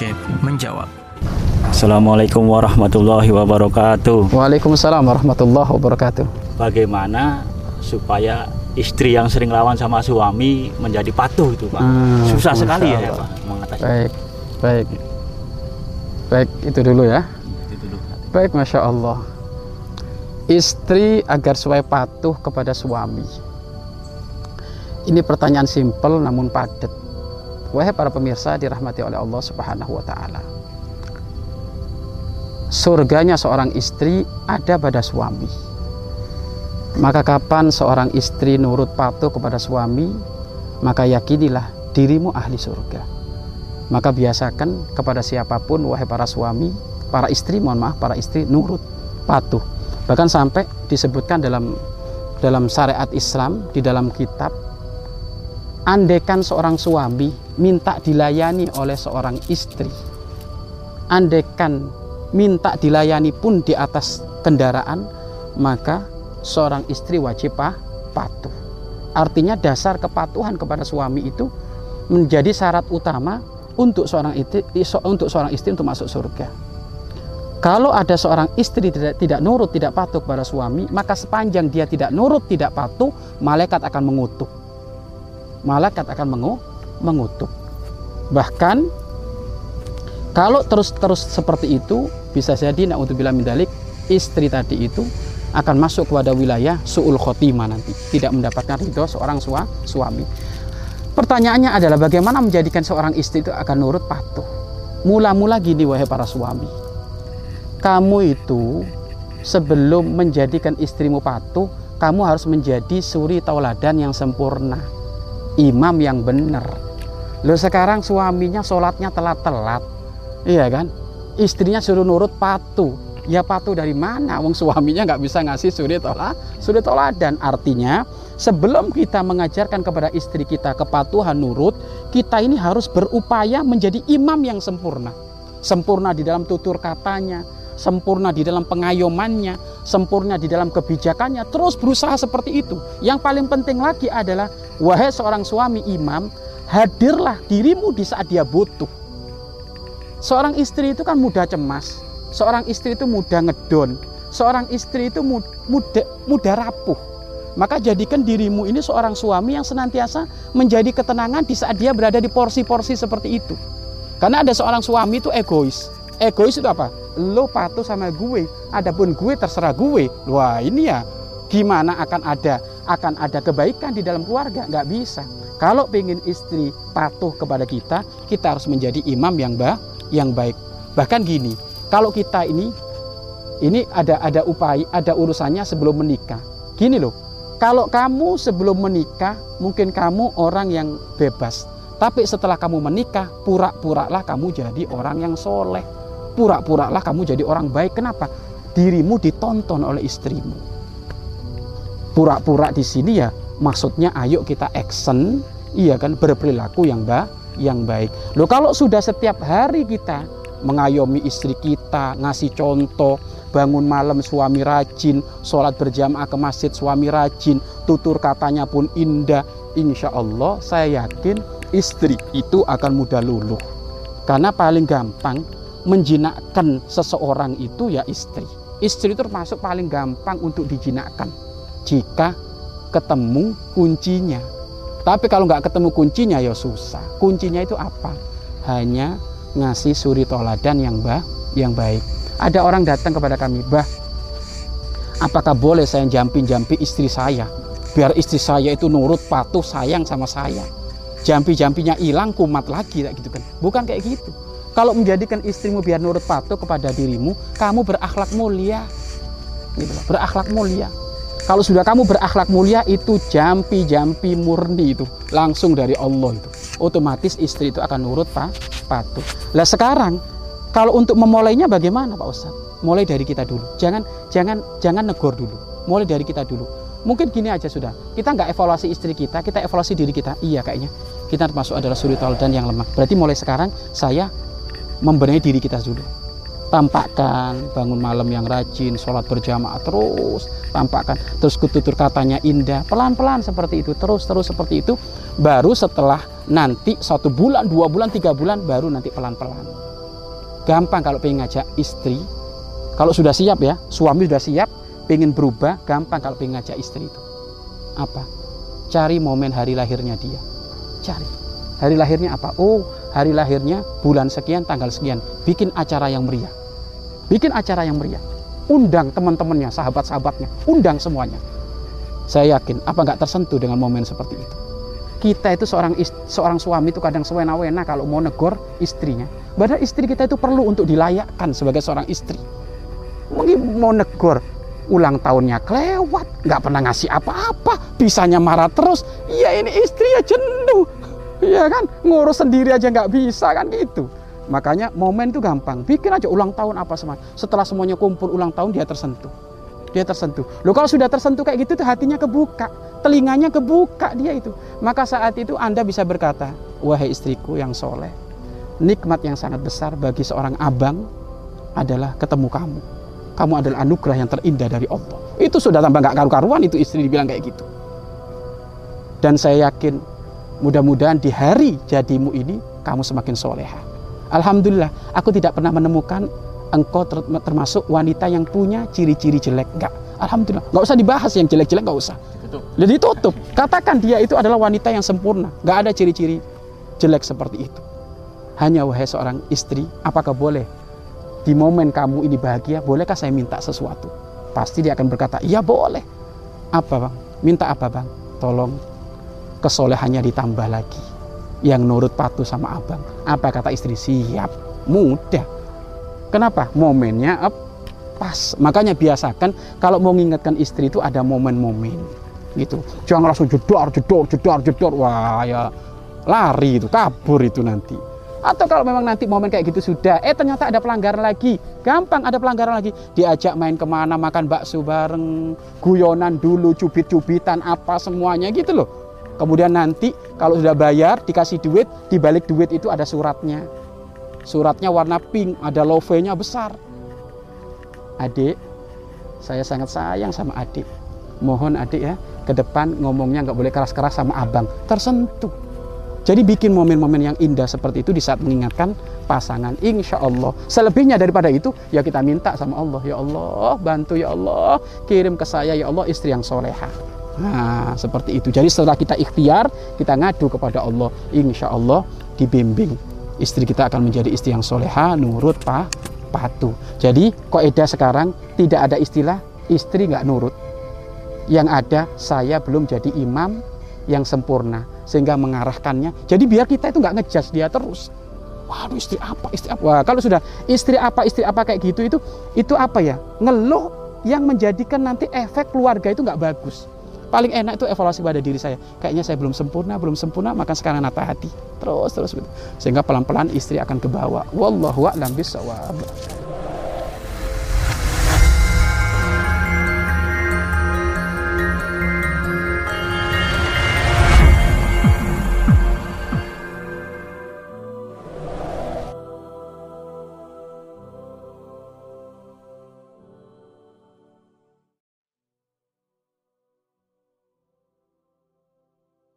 Syekh menjawab. Assalamualaikum warahmatullahi wabarakatuh. Waalaikumsalam warahmatullahi wabarakatuh. Bagaimana supaya istri yang sering lawan sama suami menjadi patuh itu Pak? Hmm, Susah sekali ya Allah. Pak mengatasi Baik, baik. Baik, itu dulu ya. itu dulu. Baik, Masya Allah. Istri agar supaya patuh kepada suami. Ini pertanyaan simpel namun padat. Wahai para pemirsa dirahmati oleh Allah Subhanahu wa taala. Surganya seorang istri ada pada suami. Maka kapan seorang istri nurut patuh kepada suami, maka yakinilah dirimu ahli surga. Maka biasakan kepada siapa pun wahai para suami, para istri, mohon maaf, para istri nurut, patuh. Bahkan sampai disebutkan dalam dalam syariat Islam di dalam kitab Andekan seorang suami minta dilayani oleh seorang istri, andekan minta dilayani pun di atas kendaraan, maka seorang istri wajib patuh. Artinya dasar kepatuhan kepada suami itu menjadi syarat utama untuk seorang istri untuk seorang istri untuk masuk surga. Kalau ada seorang istri tidak tidak nurut, tidak patuh kepada suami, maka sepanjang dia tidak nurut, tidak patuh, malaikat akan mengutuk. Malaikat akan mengu, mengutuk. Bahkan kalau terus-terus seperti itu, bisa jadi naudzubillah min dalik, istri tadi itu akan masuk kepada wilayah su'ul khotimah nanti, tidak mendapatkan ridho seorang sua, suami. Pertanyaannya adalah bagaimana menjadikan seorang istri itu akan nurut patuh. Mula-mula gini wahai para suami. Kamu itu sebelum menjadikan istrimu patuh, kamu harus menjadi suri tauladan yang sempurna. Imam yang benar. Loh sekarang suaminya sholatnya telat-telat. Iya kan? Istrinya suruh nurut patuh. Ya patuh dari mana? Wong suaminya nggak bisa ngasih suri tola, suri toladan. Artinya sebelum kita mengajarkan kepada istri kita kepatuhan nurut, kita ini harus berupaya menjadi imam yang sempurna. Sempurna di dalam tutur katanya, sempurna di dalam pengayomannya, sempurna di dalam kebijakannya, terus berusaha seperti itu. Yang paling penting lagi adalah, wahai seorang suami imam, hadirlah dirimu di saat dia butuh. Seorang istri itu kan mudah cemas, seorang istri itu mudah ngedon, seorang istri itu mudah, mudah, rapuh. Maka jadikan dirimu ini seorang suami yang senantiasa menjadi ketenangan di saat dia berada di porsi-porsi seperti itu. Karena ada seorang suami itu egois. Egois itu apa? Lo patuh sama gue, adapun gue terserah gue. Wah ini ya gimana akan ada akan ada kebaikan di dalam keluarga? Nggak bisa. Kalau pengen istri patuh kepada kita, kita harus menjadi imam yang bah, yang baik. Bahkan gini, kalau kita ini ini ada ada upaya, ada urusannya sebelum menikah. Gini loh, kalau kamu sebelum menikah, mungkin kamu orang yang bebas. Tapi setelah kamu menikah, pura-puralah kamu jadi orang yang soleh. Pura-puralah kamu jadi orang baik. Kenapa? Dirimu ditonton oleh istrimu. Pura-pura di sini ya maksudnya ayo kita action, iya kan berperilaku yang ba yang baik. Loh kalau sudah setiap hari kita mengayomi istri kita, ngasih contoh, bangun malam suami rajin, sholat berjamaah ke masjid suami rajin, tutur katanya pun indah, insya Allah saya yakin istri itu akan mudah luluh. Karena paling gampang menjinakkan seseorang itu ya istri. Istri itu termasuk paling gampang untuk dijinakkan jika ketemu kuncinya. Tapi kalau nggak ketemu kuncinya ya susah. Kuncinya itu apa? Hanya ngasih suri toladan yang bah, yang baik. Ada orang datang kepada kami, bah, apakah boleh saya jampi-jampi istri saya? Biar istri saya itu nurut, patuh, sayang sama saya. Jampi-jampinya hilang, kumat lagi, gitu kan? Bukan kayak gitu. Kalau menjadikan istrimu biar nurut patuh kepada dirimu, kamu berakhlak mulia. Gitu berakhlak mulia. Kalau sudah kamu berakhlak mulia itu jampi-jampi murni itu langsung dari Allah itu. Otomatis istri itu akan nurut pak patuh. Lah sekarang kalau untuk memulainya bagaimana Pak Ustadz? Mulai dari kita dulu. Jangan jangan jangan negor dulu. Mulai dari kita dulu. Mungkin gini aja sudah. Kita nggak evaluasi istri kita, kita evaluasi diri kita. Iya kayaknya kita termasuk adalah suri dan yang lemah. Berarti mulai sekarang saya membenahi diri kita dulu tampakkan bangun malam yang rajin, sholat berjamaah terus, tampakkan. Terus kututur katanya indah, pelan-pelan seperti itu, terus-terus seperti itu, baru setelah nanti satu bulan, dua bulan, tiga bulan, baru nanti pelan-pelan. gampang kalau pengen ngajak istri. Kalau sudah siap ya suami sudah siap pengen berubah gampang kalau pengen ngajak istri itu. Apa? Cari momen hari lahirnya dia. Cari. Hari lahirnya apa? Oh hari lahirnya bulan sekian tanggal sekian. Bikin acara yang meriah. Bikin acara yang meriah. Undang teman-temannya sahabat-sahabatnya. Undang semuanya. Saya yakin apa nggak tersentuh dengan momen seperti itu? Kita itu seorang seorang suami itu kadang sewena-wena kalau mau negor istrinya. Padahal istri kita itu perlu untuk dilayakkan sebagai seorang istri. Mungkin mau negor ulang tahunnya kelewat, nggak pernah ngasih apa-apa, bisanya marah terus. Iya ini istri ya jenuh, iya kan ngurus sendiri aja nggak bisa kan gitu. Makanya momen itu gampang, bikin aja ulang tahun apa semua. Setelah semuanya kumpul ulang tahun dia tersentuh dia tersentuh. Loh kalau sudah tersentuh kayak gitu tuh hatinya kebuka, telinganya kebuka dia itu. Maka saat itu Anda bisa berkata, wahai istriku yang soleh, nikmat yang sangat besar bagi seorang abang adalah ketemu kamu. Kamu adalah anugerah yang terindah dari Allah. Itu sudah tambah nggak karu-karuan itu istri dibilang kayak gitu. Dan saya yakin mudah-mudahan di hari jadimu ini kamu semakin soleha. Alhamdulillah, aku tidak pernah menemukan engkau termasuk wanita yang punya ciri-ciri jelek. Enggak. Alhamdulillah. Nggak usah dibahas yang jelek-jelek nggak usah. Jadi tutup katakan dia itu adalah wanita yang sempurna. Nggak ada ciri-ciri jelek seperti itu. Hanya wahai seorang istri apakah boleh di momen kamu ini bahagia bolehkah saya minta sesuatu? Pasti dia akan berkata iya boleh. Apa bang? Minta apa bang? Tolong kesolehannya ditambah lagi yang nurut patuh sama abang apa kata istri siap mudah Kenapa? Momennya up, pas. Makanya biasakan kalau mau mengingatkan istri itu ada momen-momen gitu. Jangan langsung jedor, jedor, jedor, jedor. Wah ya lari itu, kabur itu nanti. Atau kalau memang nanti momen kayak gitu sudah, eh ternyata ada pelanggaran lagi, gampang ada pelanggaran lagi. Diajak main ke mana, makan bakso bareng, guyonan dulu, cubit-cubitan apa semuanya gitu loh. Kemudian nanti kalau sudah bayar, dikasih duit, di balik duit itu ada suratnya Suratnya warna pink, ada love-nya besar. Adik, saya sangat sayang sama adik. Mohon adik ya, ke depan ngomongnya nggak boleh keras-keras sama abang. Tersentuh. Jadi bikin momen-momen yang indah seperti itu di saat mengingatkan pasangan. Insya Allah. Selebihnya daripada itu, ya kita minta sama Allah. Ya Allah, bantu ya Allah. Kirim ke saya ya Allah istri yang soleha. Nah, seperti itu. Jadi setelah kita ikhtiar, kita ngadu kepada Allah. Insya Allah dibimbing istri kita akan menjadi istri yang soleha, nurut, pa, patuh. Jadi koedah sekarang tidak ada istilah istri nggak nurut. Yang ada saya belum jadi imam yang sempurna sehingga mengarahkannya. Jadi biar kita itu nggak ngejudge dia terus. Waduh istri apa istri apa? Wah, kalau sudah istri apa istri apa kayak gitu itu itu apa ya ngeluh yang menjadikan nanti efek keluarga itu nggak bagus paling enak itu evaluasi pada diri saya. Kayaknya saya belum sempurna belum sempurna maka sekarang nata hati. Terus terus sehingga pelan-pelan istri akan ke bawah. Wallahu a'lam bisawab